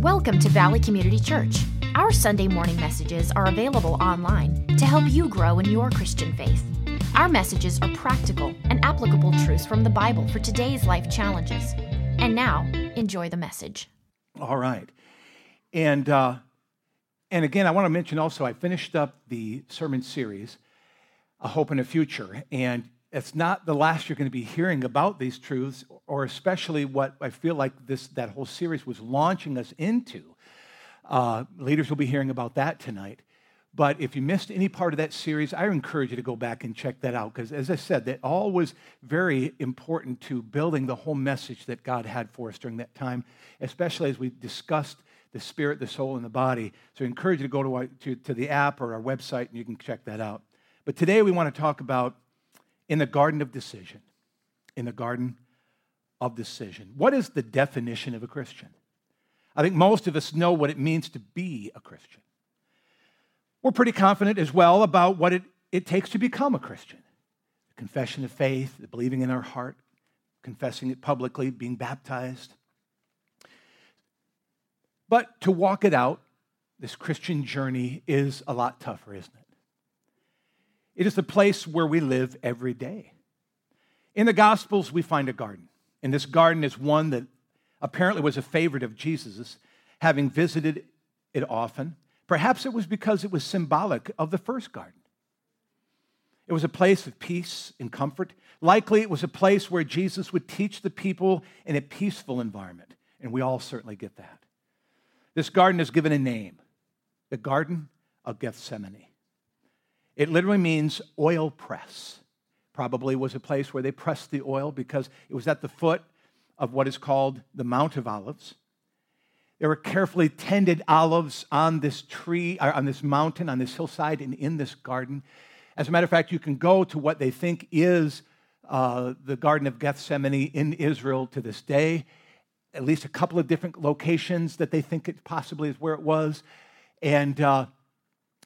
Welcome to Valley Community Church. Our Sunday morning messages are available online to help you grow in your Christian faith. Our messages are practical and applicable truths from the Bible for today's life challenges. And now, enjoy the message. All right. And, uh, and again, I want to mention also, I finished up the sermon series, A Hope in the Future. And it's not the last you're going to be hearing about these truths, or especially what I feel like this, that whole series was launching us into. Uh, leaders will be hearing about that tonight. But if you missed any part of that series, I encourage you to go back and check that out because, as I said, that all was very important to building the whole message that God had for us during that time, especially as we discussed the spirit, the soul, and the body. So I encourage you to go to, our, to, to the app or our website and you can check that out. But today we want to talk about in the garden of decision. In the garden of decision. What is the definition of a Christian? I think most of us know what it means to be a Christian. We're pretty confident as well about what it, it takes to become a Christian confession of faith, the believing in our heart, confessing it publicly, being baptized. But to walk it out, this Christian journey is a lot tougher, isn't it? It is the place where we live every day. In the Gospels, we find a garden. And this garden is one that apparently was a favorite of Jesus, having visited it often. Perhaps it was because it was symbolic of the first garden. It was a place of peace and comfort. Likely, it was a place where Jesus would teach the people in a peaceful environment. And we all certainly get that. This garden is given a name the Garden of Gethsemane. It literally means oil press. Probably was a place where they pressed the oil because it was at the foot of what is called the Mount of Olives. There were carefully tended olives on this tree, uh, on this mountain, on this hillside, and in this garden. As a matter of fact, you can go to what they think is uh, the Garden of Gethsemane in Israel to this day. At least a couple of different locations that they think it possibly is where it was. And uh,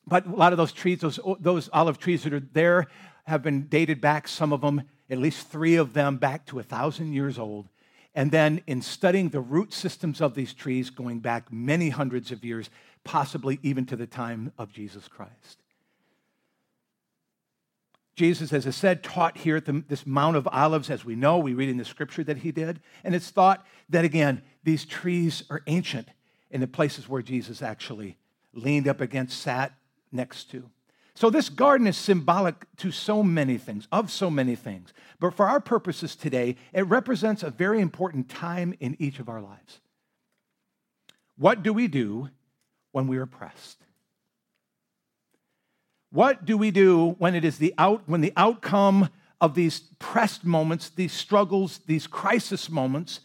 but a lot of those trees, those, those olive trees that are there, have been dated back, some of them, at least three of them, back to a thousand years old. And then in studying the root systems of these trees going back many hundreds of years, possibly even to the time of Jesus Christ. Jesus, as I said, taught here at the, this Mount of Olives, as we know, we read in the scripture that he did. And it's thought that, again, these trees are ancient in the places where Jesus actually leaned up against, sat, next to. So, this garden is symbolic to so many things, of so many things. But for our purposes today, it represents a very important time in each of our lives. What do we do when we are pressed? What do we do when it is the out when the outcome of these pressed moments, these struggles, these crisis moments?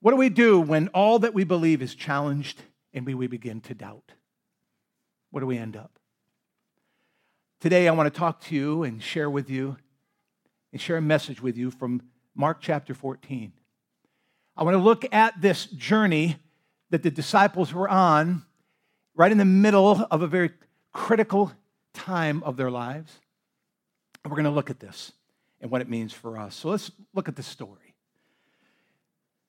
What do we do when all that we believe is challenged and we, we begin to doubt? Where do we end up? Today, I want to talk to you and share with you and share a message with you from Mark chapter 14. I want to look at this journey that the disciples were on right in the middle of a very critical time of their lives. And we're going to look at this and what it means for us. So let's look at the story.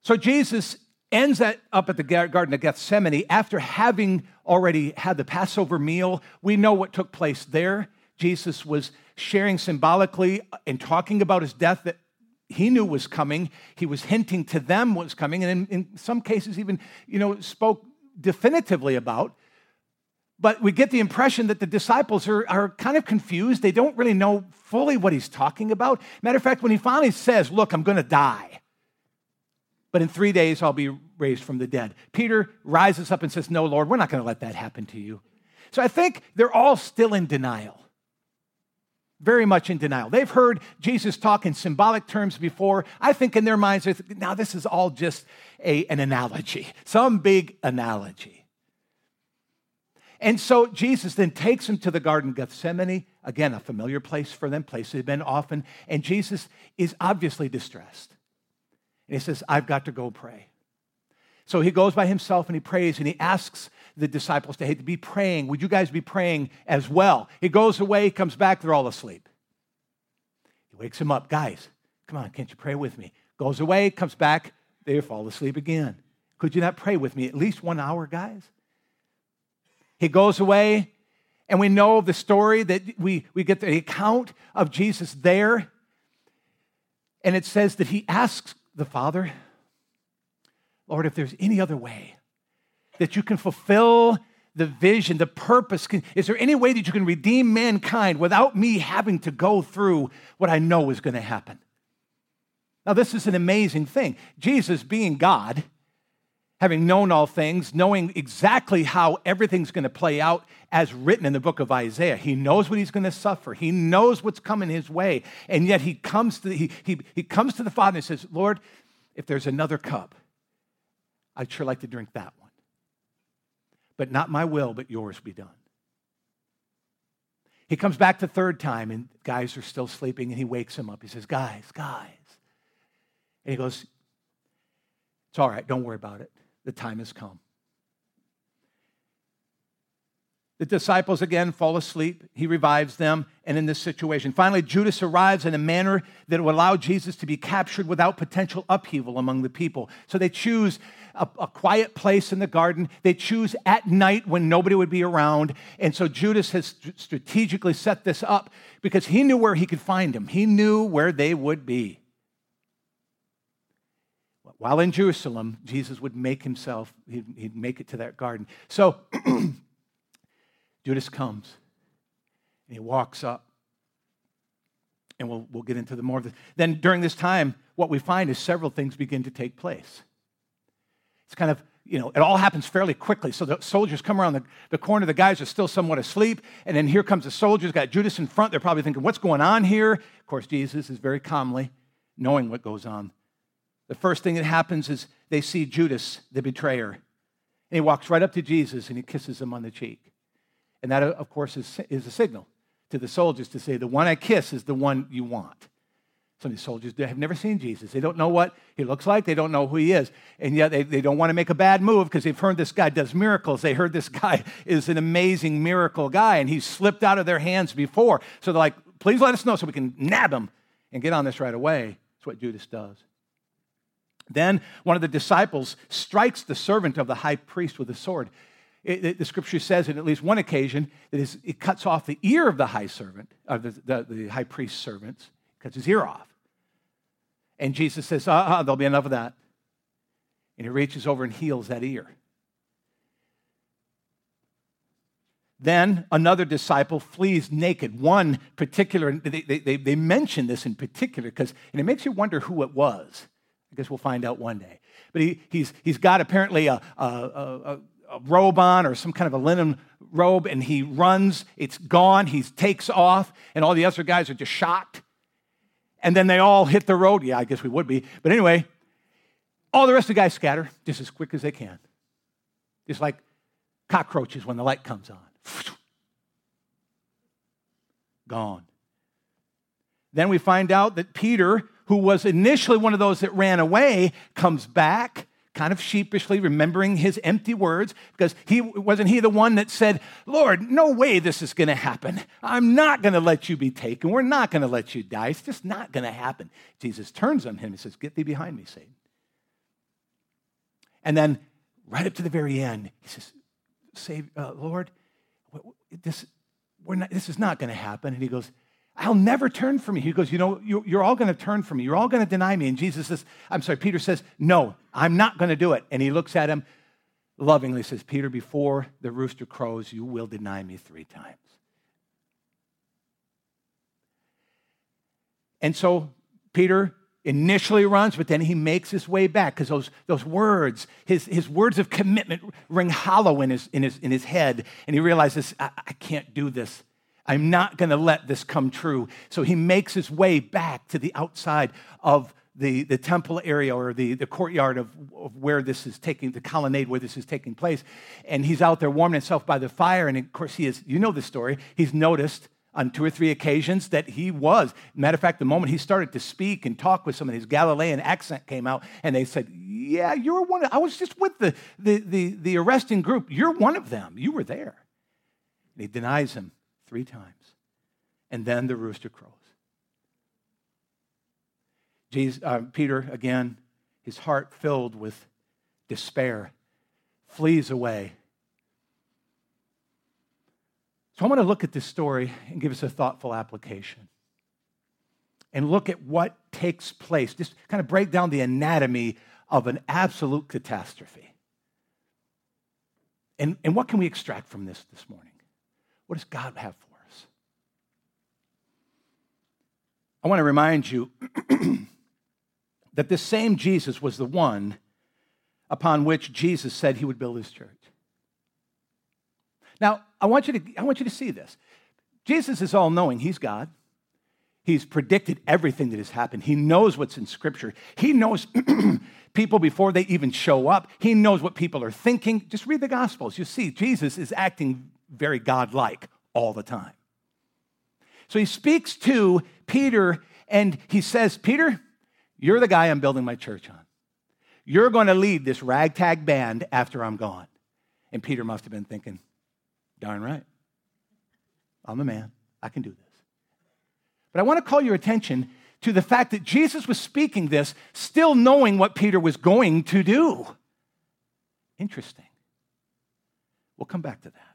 So Jesus ends that up at the Garden of Gethsemane after having already had the Passover meal. We know what took place there. Jesus was sharing symbolically and talking about his death that he knew was coming. He was hinting to them what was coming, and in, in some cases, even you know, spoke definitively about. But we get the impression that the disciples are, are kind of confused. They don't really know fully what he's talking about. Matter of fact, when he finally says, Look, I'm going to die, but in three days I'll be raised from the dead. Peter rises up and says, No, Lord, we're not going to let that happen to you. So I think they're all still in denial. Very much in denial. They've heard Jesus talk in symbolic terms before. I think in their minds, now this is all just a, an analogy, some big analogy. And so Jesus then takes them to the Garden of Gethsemane, again, a familiar place for them, place they've been often, and Jesus is obviously distressed. And he says, I've got to go pray. So he goes by himself and he prays and he asks the disciples to, hey, to be praying. Would you guys be praying as well? He goes away, he comes back, they're all asleep. He wakes them up. Guys, come on, can't you pray with me? Goes away, comes back, they fall asleep again. Could you not pray with me at least one hour, guys? He goes away, and we know the story that we, we get the account of Jesus there. And it says that he asks the Father, Lord, if there's any other way that you can fulfill the vision, the purpose, can, is there any way that you can redeem mankind without me having to go through what I know is going to happen? Now, this is an amazing thing. Jesus, being God, having known all things, knowing exactly how everything's going to play out as written in the book of Isaiah. He knows what he's going to suffer. He knows what's coming his way. And yet he comes to, he, he, he comes to the Father and says, Lord, if there's another cup, I'd sure like to drink that one. But not my will, but yours be done. He comes back the third time, and guys are still sleeping, and he wakes them up. He says, Guys, guys. And he goes, It's all right, don't worry about it the time has come. The disciples again fall asleep. He revives them, and in this situation, finally, Judas arrives in a manner that will allow Jesus to be captured without potential upheaval among the people. So they choose a, a, quiet place in the garden. They choose at night when nobody would be around. And so Judas has strategically set this up because he knew where he could find them, he knew where they would be. While in Jerusalem, Jesus would make himself, he'd, he'd make it to that garden. So Judas comes and he walks up. And we'll, we'll get into the more of this. Then during this time, what we find is several things begin to take place. It's kind of, you know, it all happens fairly quickly. So the soldiers come around the, the corner, the guys are still somewhat asleep, and then here comes the soldiers, got Judas in front. They're probably thinking, what's going on here? Of course, Jesus is very calmly knowing what goes on the first thing that happens is they see Judas, the betrayer. And he walks right up to Jesus and he kisses him on the cheek. And that, of course, is, is a signal to the soldiers to say, the one I kiss is the one you want. Some of these soldiers have never seen Jesus. They don't know what he looks like. They don't know who he is. And yet they, they don't want to make a bad move because they've heard this guy does miracles. They heard this guy is an amazing miracle guy and he's slipped out of their hands before. So they're like, please let us know so we can nab him and get on this right away. That's what Judas does. Then one of the disciples strikes the servant of the high priest with a sword. It, it, the scripture says, in at least one occasion, that it cuts off the ear of the high servant, of the, the, the high priest's servants, cuts his ear off. And Jesus says, uh, uh, there'll be enough of that. And he reaches over and heals that ear. Then another disciple flees naked. One particular, they, they, they mention this in particular because, and it makes you wonder who it was. I guess we'll find out one day. But he, he's, he's got apparently a, a, a, a robe on or some kind of a linen robe, and he runs. It's gone. He takes off, and all the other guys are just shocked. And then they all hit the road. Yeah, I guess we would be. But anyway, all the rest of the guys scatter just as quick as they can. Just like cockroaches when the light comes on. Gone. Then we find out that Peter who was initially one of those that ran away, comes back kind of sheepishly remembering his empty words because he wasn't he the one that said lord no way this is going to happen. I'm not going to let you be taken. We're not going to let you die. It's just not going to happen. Jesus turns on him and says get thee behind me satan. And then right up to the very end he says save uh, lord this, we're not, this is not going to happen. And he goes I'll never turn from you. He goes, You know, you're all going to turn from me. You're all going to deny me. And Jesus says, I'm sorry, Peter says, No, I'm not going to do it. And he looks at him lovingly, says, Peter, before the rooster crows, you will deny me three times. And so Peter initially runs, but then he makes his way back because those, those words, his, his words of commitment ring hollow in his, in his, in his head. And he realizes, I, I can't do this I'm not going to let this come true. So he makes his way back to the outside of the, the temple area or the, the courtyard of, of where this is taking, the colonnade where this is taking place. And he's out there warming himself by the fire. And of course, he is, you know the story, he's noticed on two or three occasions that he was. Matter of fact, the moment he started to speak and talk with someone, his Galilean accent came out, and they said, Yeah, you're one of, I was just with the, the, the, the arresting group. You're one of them. You were there. And he denies him three times. And then the rooster crows. Jesus, uh, Peter, again, his heart filled with despair, flees away. So I want to look at this story and give us a thoughtful application. And look at what takes place, just kind of break down the anatomy of an absolute catastrophe. And, and what can we extract from this this morning? What does God have for us? I want to remind you that this same Jesus was the one upon which Jesus said he would build his church. Now, I want you to, I want you to see this. Jesus is all knowing, he's God. He's predicted everything that has happened. He knows what's in Scripture. He knows people before they even show up. He knows what people are thinking. Just read the Gospels. You see, Jesus is acting very godlike all the time. So he speaks to Peter and he says, Peter, you're the guy I'm building my church on. You're going to lead this ragtag band after I'm gone. And Peter must have been thinking, darn right. I'm a man. I can do this. But I want to call your attention to the fact that Jesus was speaking this still knowing what Peter was going to do. Interesting. We'll come back to that.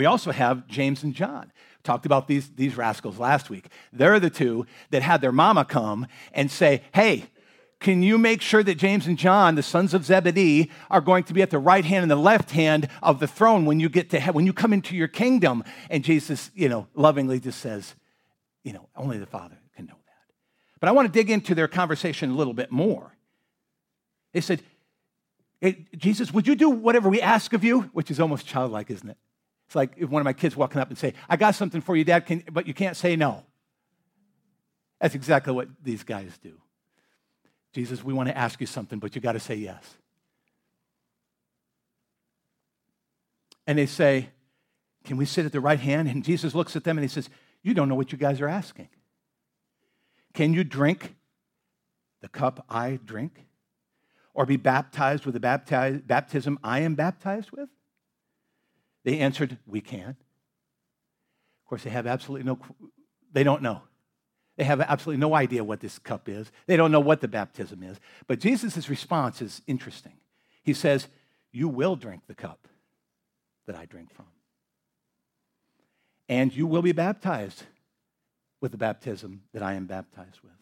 We also have James and John. Talked about these, these rascals last week. They're the two that had their mama come and say, Hey, can you make sure that James and John, the sons of Zebedee, are going to be at the right hand and the left hand of the throne when you get to when you come into your kingdom? And Jesus, you know, lovingly just says, you know, only the Father can know that. But I want to dig into their conversation a little bit more. They said, hey, Jesus, would you do whatever we ask of you? Which is almost childlike, isn't it? It's like if one of my kids walking up and say, I got something for you, Dad, can, but you can't say no. That's exactly what these guys do. Jesus, we want to ask you something, but you got to say yes. And they say, Can we sit at the right hand? And Jesus looks at them and he says, You don't know what you guys are asking. Can you drink the cup I drink? Or be baptized with the baptism I am baptized with? They answered, We can. Of course, they have absolutely no, they don't know. They have absolutely no idea what this cup is. They don't know what the baptism is. But Jesus' response is interesting. He says, You will drink the cup that I drink from. And you will be baptized with the baptism that I am baptized with.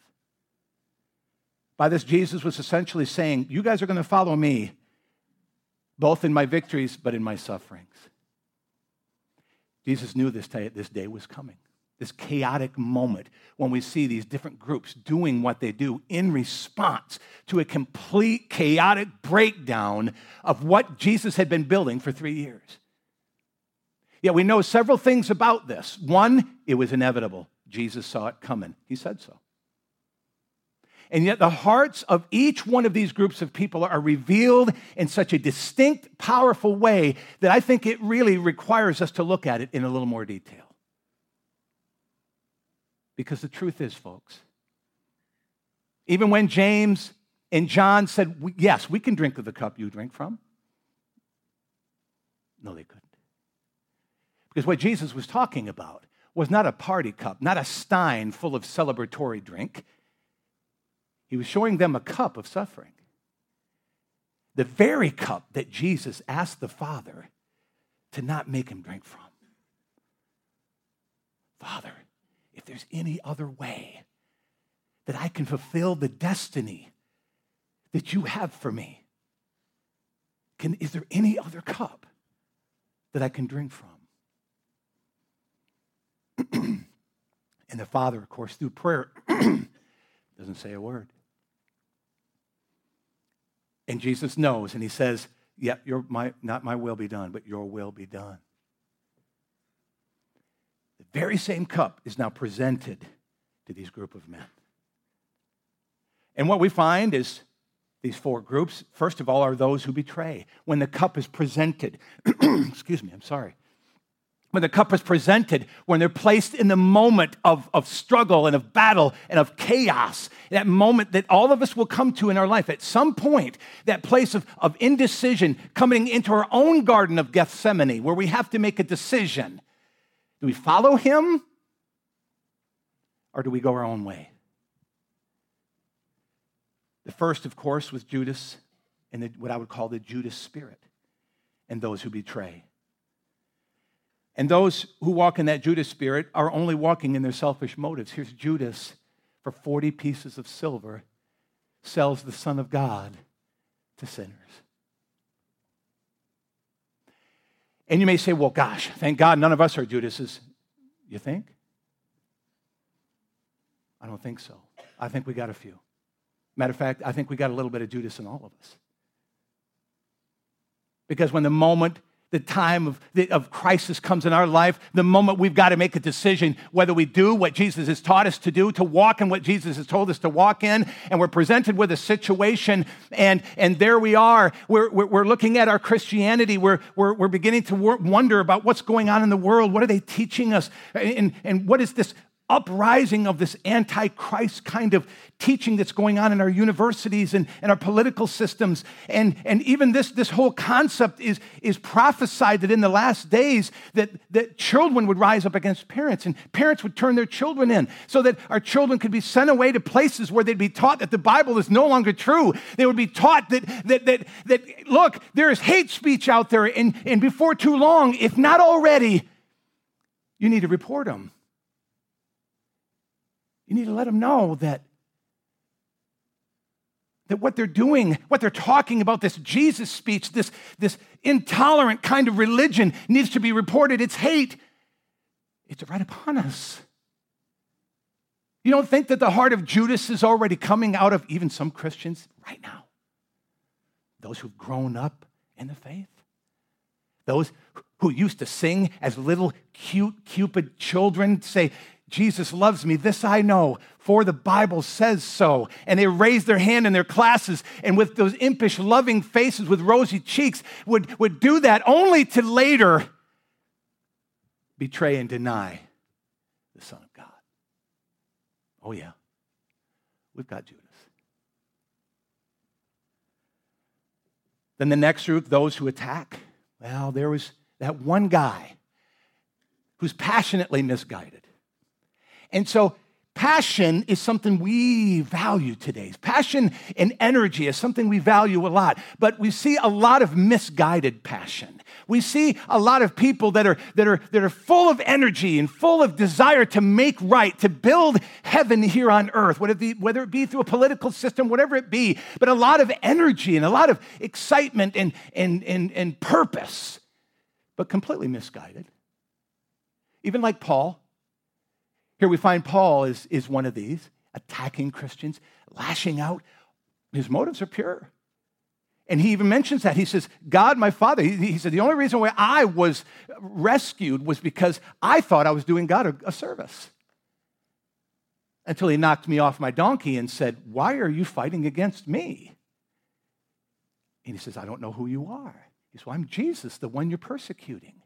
By this, Jesus was essentially saying, You guys are going to follow me, both in my victories, but in my sufferings. Jesus knew this day, this day was coming, this chaotic moment when we see these different groups doing what they do in response to a complete chaotic breakdown of what Jesus had been building for three years. Yet we know several things about this. One, it was inevitable. Jesus saw it coming, he said so. And yet, the hearts of each one of these groups of people are revealed in such a distinct, powerful way that I think it really requires us to look at it in a little more detail. Because the truth is, folks, even when James and John said, Yes, we can drink of the cup you drink from, no, they couldn't. Because what Jesus was talking about was not a party cup, not a stein full of celebratory drink. He was showing them a cup of suffering. The very cup that Jesus asked the Father to not make him drink from. Father, if there's any other way that I can fulfill the destiny that you have for me, can, is there any other cup that I can drink from? and the Father, of course, through prayer, doesn't say a word. And Jesus knows, and he says, Yeah, my, not my will be done, but your will be done. The very same cup is now presented to these group of men. And what we find is these four groups, first of all, are those who betray. When the cup is presented, excuse me, I'm sorry when the cup is presented, when they're placed in the moment of, of struggle and of battle and of chaos, that moment that all of us will come to in our life at some point, that place of, of indecision coming into our own garden of Gethsemane, where we have to make a decision. Do we follow him or do we go our own way? The first, of course, was Judas and the, what I would call the Judas spirit and those who betray. And those who walk in that Judas spirit are only walking in their selfish motives. Here's Judas for 40 pieces of silver sells the Son of God to sinners. And you may say, well, gosh, thank God none of us are Judases. You think? I don't think so. I think we got a few. Matter of fact, I think we got a little bit of Judas in all of us. Because when the moment the time of, of crisis comes in our life, the moment we've got to make a decision whether we do what Jesus has taught us to do, to walk in what Jesus has told us to walk in, and we're presented with a situation, and, and there we are. We're, we're, we're looking at our Christianity. We're, we're, we're beginning to wonder about what's going on in the world. What are they teaching us? And, and what is this uprising of this antichrist kind of teaching that's going on in our universities and, and our political systems. And, and even this, this whole concept is, is prophesied that in the last days that, that children would rise up against parents and parents would turn their children in so that our children could be sent away to places where they'd be taught that the Bible is no longer true. They would be taught that, that, that, that look, there is hate speech out there and, and before too long, if not already, you need to report them. You need to let them know that, that what they're doing, what they're talking about, this Jesus speech, this, this intolerant kind of religion needs to be reported. It's hate. It's right upon us. You don't think that the heart of Judas is already coming out of even some Christians right now? Those who've grown up in the faith? Those who used to sing as little cute Cupid children say, Jesus loves me. This I know, for the Bible says so. And they raised their hand in their classes and with those impish, loving faces with rosy cheeks would, would do that only to later betray and deny the Son of God. Oh, yeah, we've got Judas. Then the next group, those who attack. Well, there was that one guy who's passionately misguided. And so passion is something we value today. Passion and energy is something we value a lot, but we see a lot of misguided passion. We see a lot of people that are, that are, that are full of energy and full of desire to make right, to build heaven here on earth, whether it be, whether it be through a political system, whatever it be, but a lot of energy and a lot of excitement and, and, and, and purpose, but completely misguided. Even like Paul, here we find Paul is, is one of these, attacking Christians, lashing out. His motives are pure. And he even mentions that. He says, God, my father, he, he said, the only reason why I was rescued was because I thought I was doing God a, a service. Until he knocked me off my donkey and said, Why are you fighting against me? And he says, I don't know who you are. He says, Well, I'm Jesus, the one you're persecuting.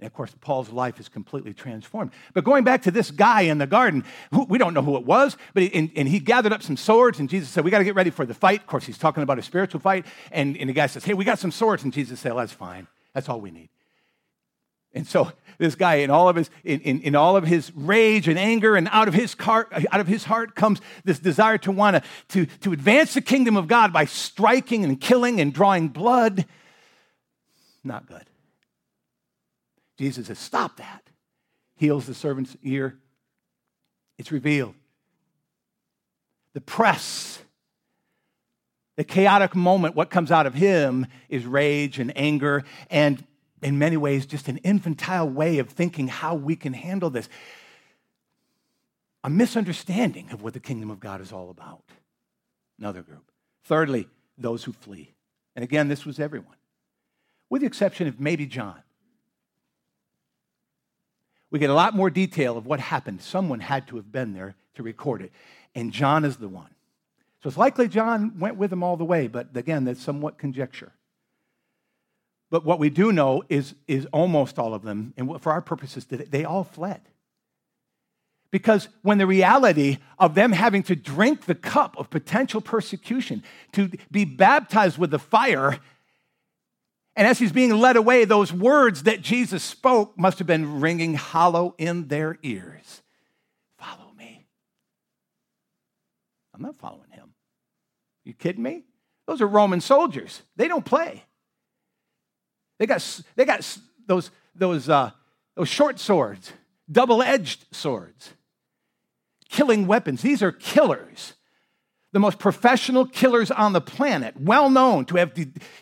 And of course, Paul's life is completely transformed. But going back to this guy in the garden, who, we don't know who it was, but he, and, and, he gathered up some swords, and Jesus said, We got to get ready for the fight. Of course, he's talking about a spiritual fight. And, and the guy says, Hey, we got some swords. And Jesus said, well, That's fine. That's all we need. And so this guy, in all of his, in, in, in all of his rage and anger, and out of his car, out of his heart comes this desire to want to, to advance the kingdom of God by striking and killing and drawing blood. Not good. Jesus says, Stop that. Heals the servant's ear. It's revealed. The press, the chaotic moment, what comes out of him is rage and anger, and in many ways, just an infantile way of thinking how we can handle this. A misunderstanding of what the kingdom of God is all about. Another group. Thirdly, those who flee. And again, this was everyone, with the exception of maybe John we get a lot more detail of what happened. Someone had to have been there to record it. And John is the one. So it's likely John went with him all the way, but again, that's somewhat conjecture. But what we do know is, is almost all of them, and for our purposes, they all fled. Because when the reality of them having to drink the cup of potential persecution, to be baptized with the fire, and as he's being led away, those words that Jesus spoke must have been ringing hollow in their ears Follow me. I'm not following him. You kidding me? Those are Roman soldiers. They don't play. They got, they got those, those, uh, those short swords, double edged swords, killing weapons. These are killers the most professional killers on the planet, well known to have,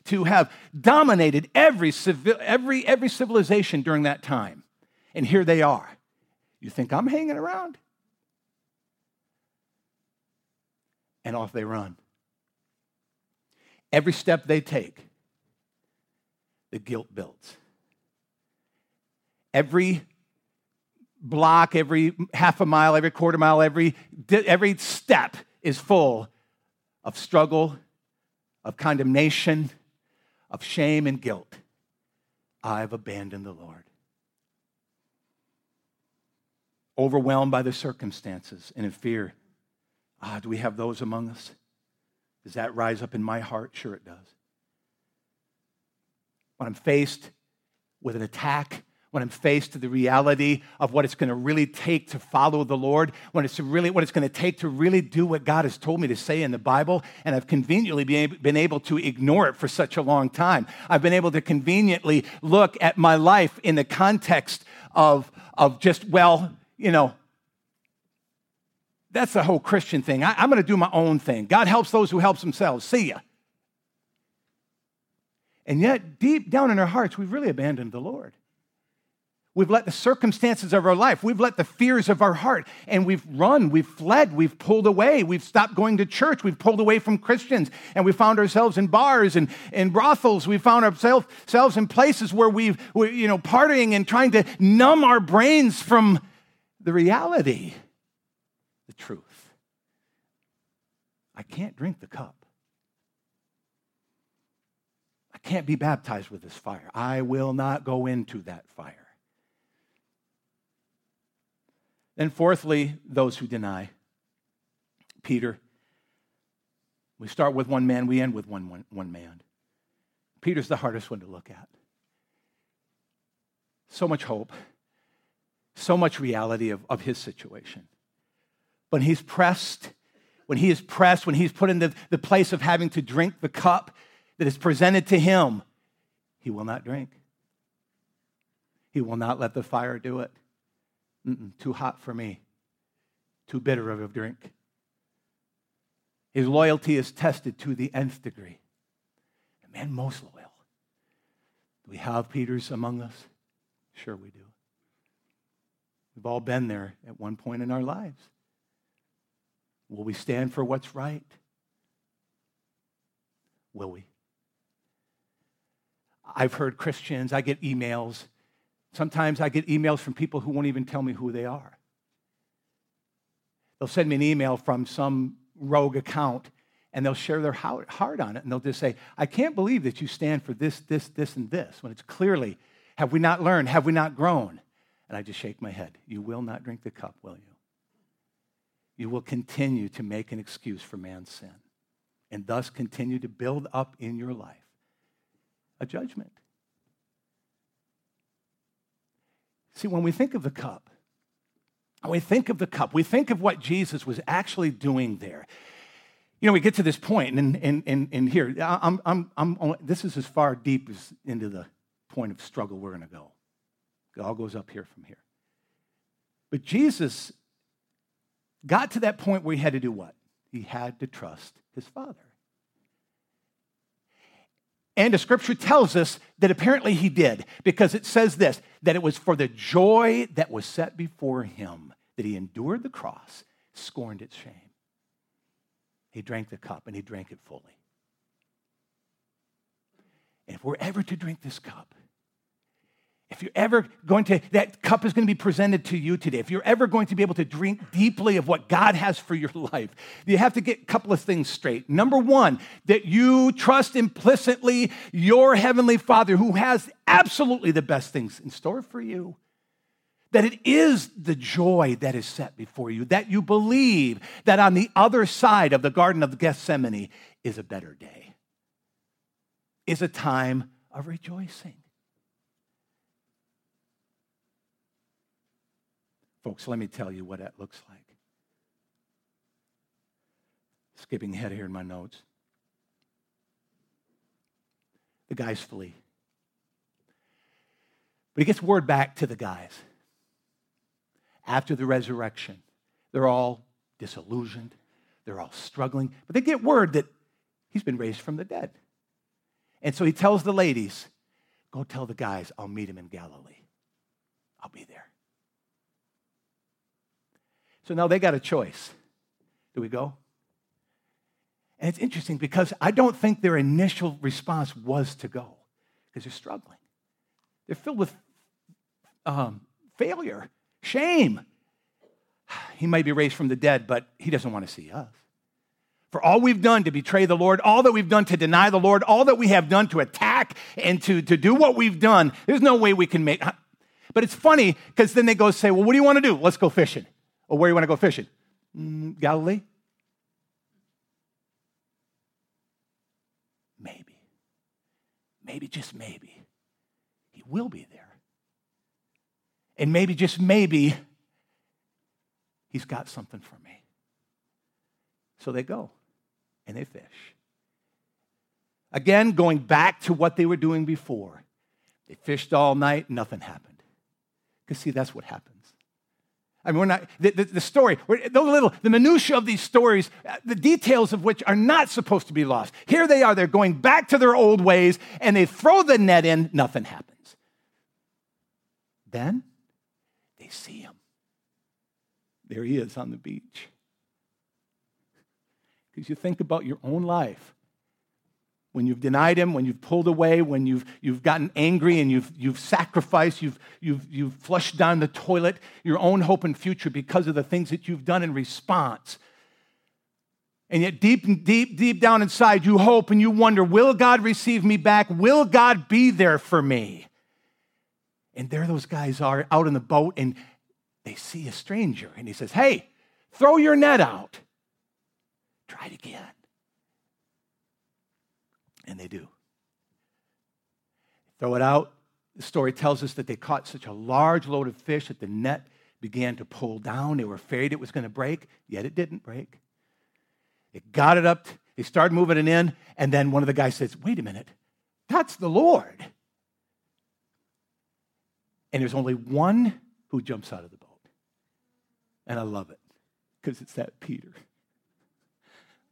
to have dominated every, every, every civilization during that time. And here they are. You think I'm hanging around? And off they run. Every step they take, the guilt builds. Every block, every half a mile, every quarter mile, every, every step is full of struggle, of condemnation, of shame and guilt. I've abandoned the Lord. Overwhelmed by the circumstances and in fear. Ah, do we have those among us? Does that rise up in my heart? Sure, it does. When I'm faced with an attack when I'm faced to the reality of what it's going to really take to follow the Lord, when it's really what it's going to take to really do what God has told me to say in the Bible, and I've conveniently been able to ignore it for such a long time. I've been able to conveniently look at my life in the context of, of just, well, you know, that's the whole Christian thing. I, am going to do my own thing. God helps those who helps themselves. See ya. And yet, deep down in our hearts, we've really abandoned the Lord. We've let the circumstances of our life, we've let the fears of our heart, and we've run, we've fled, we've pulled away, we've stopped going to church, we've pulled away from Christians, and we found ourselves in bars and in brothels. We found ourselves, ourselves in places where we've, we're, you know, partying and trying to numb our brains from the reality, the truth. I can't drink the cup. I can't be baptized with this fire. I will not go into that fire. Then, fourthly, those who deny. Peter. We start with one man, we end with one, one, one man. Peter's the hardest one to look at. So much hope, so much reality of, of his situation. When he's pressed, when he is pressed, when he's put in the, the place of having to drink the cup that is presented to him, he will not drink. He will not let the fire do it. Too hot for me, too bitter of a drink. His loyalty is tested to the nth degree. The man most loyal. Do we have Peters among us? Sure, we do. We've all been there at one point in our lives. Will we stand for what's right? Will we? I've heard Christians, I get emails Sometimes I get emails from people who won't even tell me who they are. They'll send me an email from some rogue account and they'll share their heart on it and they'll just say, I can't believe that you stand for this, this, this, and this, when it's clearly, have we not learned? Have we not grown? And I just shake my head. You will not drink the cup, will you? You will continue to make an excuse for man's sin and thus continue to build up in your life a judgment. See, when we think of the cup, when we think of the cup, we think of what Jesus was actually doing there. You know, we get to this point, and, and, and, and here, I'm, I'm, I'm, this is as far deep as into the point of struggle we're going to go. It all goes up here from here. But Jesus got to that point where he had to do what? He had to trust his Father. And the scripture tells us that apparently he did, because it says this that it was for the joy that was set before him that he endured the cross, scorned its shame. He drank the cup and he drank it fully. And if we're ever to drink this cup, if you're ever going to, that cup is going to be presented to you today. If you're ever going to be able to drink deeply of what God has for your life, you have to get a couple of things straight. Number one, that you trust implicitly your Heavenly Father who has absolutely the best things in store for you. That it is the joy that is set before you, that you believe that on the other side of the Garden of Gethsemane is a better day, is a time of rejoicing. Folks, let me tell you what that looks like. Skipping ahead here in my notes. The guys flee. But he gets word back to the guys. After the resurrection, they're all disillusioned, they're all struggling, but they get word that he's been raised from the dead. And so he tells the ladies, Go tell the guys I'll meet him in Galilee. I'll be there. So now they got a choice. Do we go? And it's interesting because I don't think their initial response was to go because they're struggling. They're filled with um, failure, shame. He might be raised from the dead, but he doesn't want to see us. For all we've done to betray the Lord, all that we've done to deny the Lord, all that we have done to attack and to, to do what we've done, there's no way we can make. But it's funny because then they go say, Well, what do you want to do? Let's go fishing. Or where you want to go fishing? Mm, Galilee? Maybe. Maybe, just maybe. He will be there. And maybe, just maybe, he's got something for me. So they go and they fish. Again, going back to what they were doing before. They fished all night, nothing happened. Because, see, that's what happens. I mean, we're not, the, the, the story, the little, the minutiae of these stories, uh, the details of which are not supposed to be lost. Here they are, they're going back to their old ways, and they throw the net in, nothing happens. Then they see him. There he is on the beach. Because you think about your own life. When you've denied him, when you've pulled away, when you've, you've gotten angry and you've, you've sacrificed, you've, you've, you've flushed down the toilet, your own hope and future because of the things that you've done in response. And yet, deep, deep, deep down inside, you hope and you wonder, will God receive me back? Will God be there for me? And there those guys are out in the boat, and they see a stranger, and he says, Hey, throw your net out. Try it again. And they do. Throw it out. The story tells us that they caught such a large load of fish that the net began to pull down. They were afraid it was going to break, yet it didn't break. They got it up, they started moving it in, and then one of the guys says, Wait a minute, that's the Lord. And there's only one who jumps out of the boat. And I love it because it's that Peter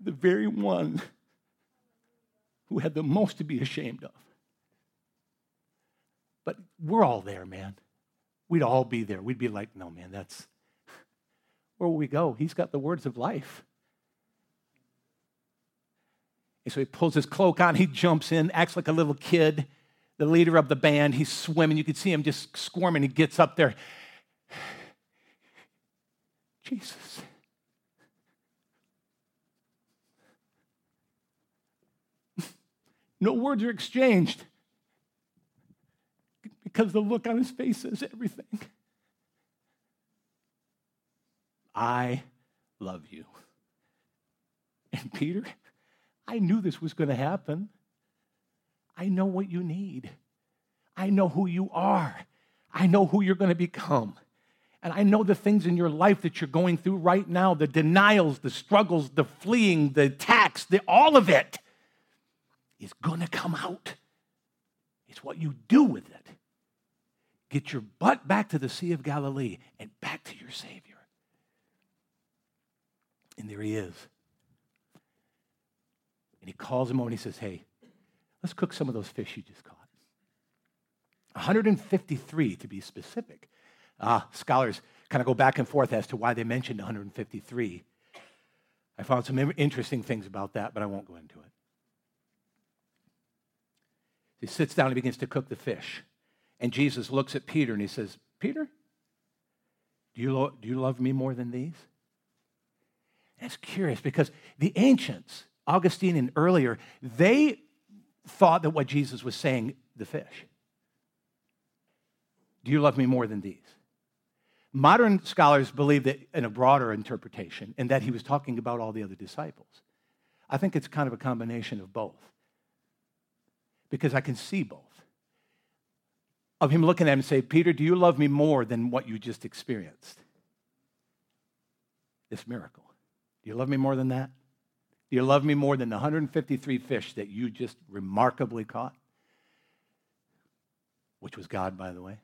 the very one who had the most to be ashamed of. But we're all there, man. We'd all be there. We'd be like, no, man, that's where will we go? He's got the words of life. And so he pulls his cloak on, he jumps in, acts like a little kid, the leader of the band. He's swimming. You can see him just squirming. He gets up there. Jesus. No words are exchanged because the look on his face says everything. I love you. And Peter, I knew this was going to happen. I know what you need. I know who you are. I know who you're going to become. And I know the things in your life that you're going through right now the denials, the struggles, the fleeing, the attacks, the, all of it is going to come out. It's what you do with it. Get your butt back to the Sea of Galilee and back to your Savior. And there he is. And he calls him over and he says, Hey, let's cook some of those fish you just caught. 153 to be specific. Ah, scholars kind of go back and forth as to why they mentioned 153. I found some interesting things about that, but I won't go into it. He sits down and begins to cook the fish. And Jesus looks at Peter and he says, Peter, do you, lo- do you love me more than these? That's curious because the ancients, Augustine and earlier, they thought that what Jesus was saying, the fish. Do you love me more than these? Modern scholars believe that in a broader interpretation, and that he was talking about all the other disciples. I think it's kind of a combination of both because I can see both. Of him looking at him and say, Peter, do you love me more than what you just experienced? This miracle. Do you love me more than that? Do you love me more than the 153 fish that you just remarkably caught? which was God, by the way?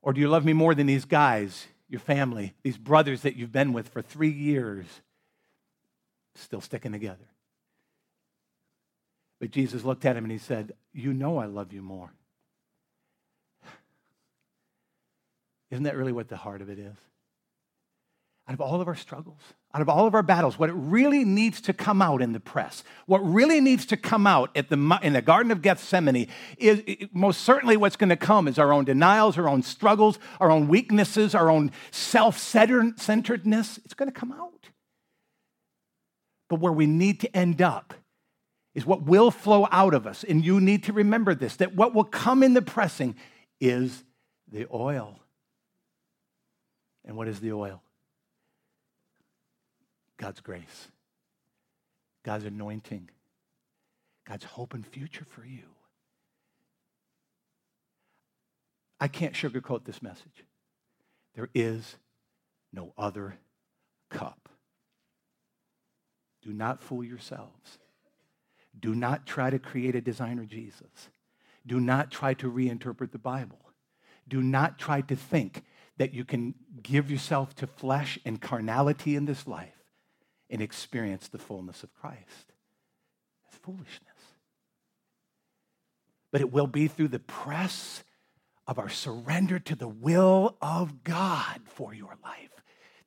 Or do you love me more than these guys, your family, these brothers that you've been with for three years, still sticking together? But Jesus looked at him and he said, You know I love you more. Isn't that really what the heart of it is? Out of all of our struggles, out of all of our battles, what it really needs to come out in the press, what really needs to come out at the, in the Garden of Gethsemane is most certainly what's going to come is our own denials, our own struggles, our own weaknesses, our own self centeredness. It's going to come out. But where we need to end up is what will flow out of us. And you need to remember this that what will come in the pressing is the oil. And what is the oil? God's grace, God's anointing, God's hope and future for you. I can't sugarcoat this message. There is no other cup. Do not fool yourselves. Do not try to create a designer Jesus. Do not try to reinterpret the Bible. Do not try to think that you can give yourself to flesh and carnality in this life and experience the fullness of Christ. That's foolishness. But it will be through the press of our surrender to the will of God for your life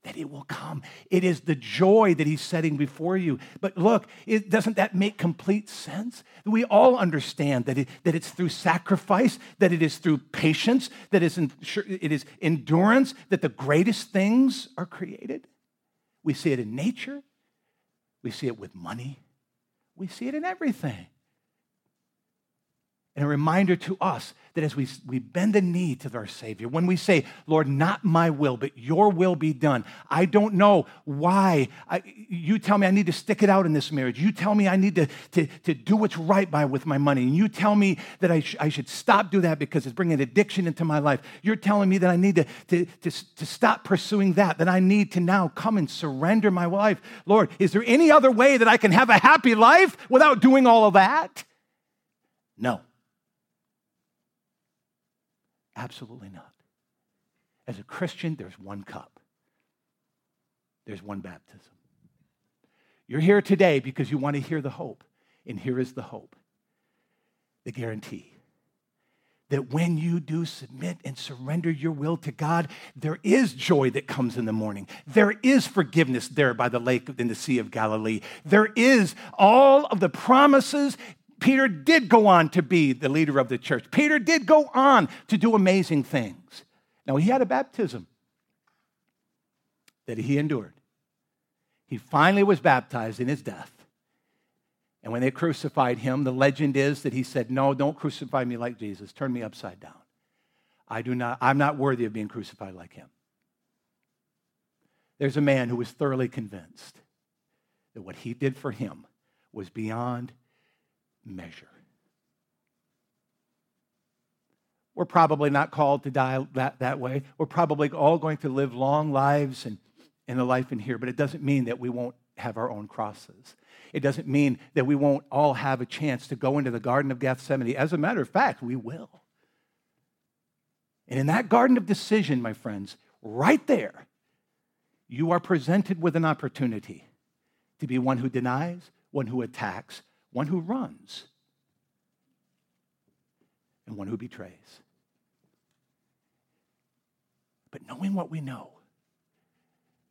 that it will come. It is the joy that he's setting before you. But look, it, doesn't that make complete sense? We all understand that, it, that it's through sacrifice, that it is through patience, that it is endurance, that the greatest things are created. We see it in nature, we see it with money. We see it in everything. And a reminder to us that as we, we bend the knee to our Savior, when we say, Lord, not my will, but your will be done, I don't know why. I, you tell me I need to stick it out in this marriage. You tell me I need to, to, to do what's right by with my money. And you tell me that I, sh- I should stop do that because it's bringing addiction into my life. You're telling me that I need to, to, to, to stop pursuing that, that I need to now come and surrender my life. Lord, is there any other way that I can have a happy life without doing all of that? No. Absolutely not. As a Christian, there's one cup, there's one baptism. You're here today because you want to hear the hope. And here is the hope the guarantee that when you do submit and surrender your will to God, there is joy that comes in the morning. There is forgiveness there by the lake in the Sea of Galilee. There is all of the promises Peter did go on to be the leader of the church. Peter did go on to do amazing things. Now, he had a baptism that he endured. He finally was baptized in his death. And when they crucified him, the legend is that he said, No, don't crucify me like Jesus. Turn me upside down. I do not, I'm not worthy of being crucified like him. There's a man who was thoroughly convinced that what he did for him was beyond measure. We're probably not called to die that, that way. We're probably all going to live long lives and in the life in here, but it doesn't mean that we won't have our own crosses. It doesn't mean that we won't all have a chance to go into the Garden of Gethsemane. As a matter of fact, we will. And in that garden of decision, my friends, right there, you are presented with an opportunity to be one who denies, one who attacks, one who runs, and one who betrays. But knowing what we know,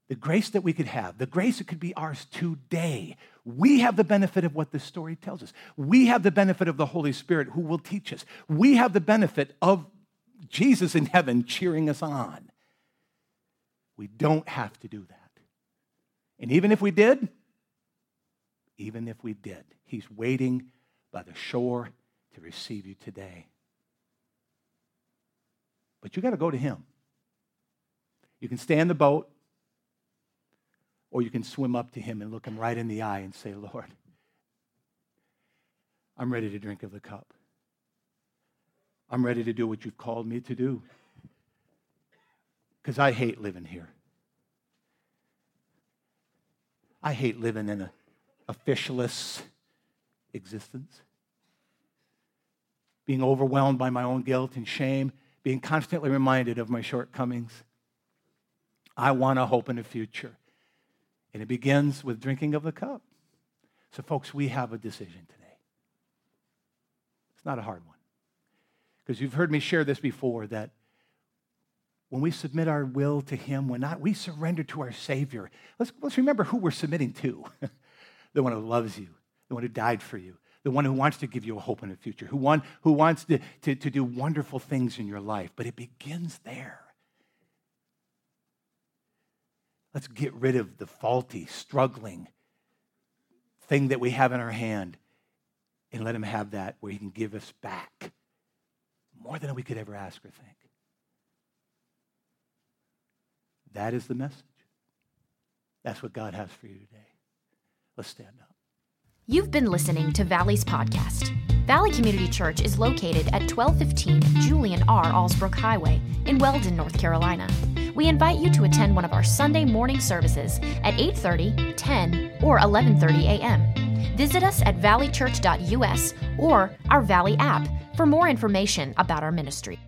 the grace that we could have, the grace that could be ours today, we have the benefit of what this story tells us. We have the benefit of the Holy Spirit who will teach us. We have the benefit of Jesus in heaven cheering us on. We don't have to do that. And even if we did, even if we did, He's waiting by the shore to receive you today. But you got to go to Him. You can stay in the boat, or you can swim up to Him and look Him right in the eye and say, Lord, I'm ready to drink of the cup. I'm ready to do what you've called me to do. Because I hate living here. I hate living in a, a fishless, existence. being overwhelmed by my own guilt and shame, being constantly reminded of my shortcomings. I want a hope in the future. And it begins with drinking of the cup. So, folks, we have a decision today. It's not a hard one. Because you've heard me share this before that when we submit our will to Him, when not, we surrender to our Savior. Let's, let's remember who we're submitting to the one who loves you, the one who died for you, the one who wants to give you a hope in the future, who, one, who wants to, to, to do wonderful things in your life. But it begins there. Let's get rid of the faulty, struggling thing that we have in our hand and let Him have that where He can give us back more than we could ever ask or think. That is the message. That's what God has for you today. Let's stand up. You've been listening to Valley's podcast. Valley Community Church is located at 1215 Julian R. Allsbrook Highway in Weldon, North Carolina. We invite you to attend one of our Sunday morning services at 8:30, 10, or 11:30 a.m. Visit us at valleychurch.us or our Valley app for more information about our ministry.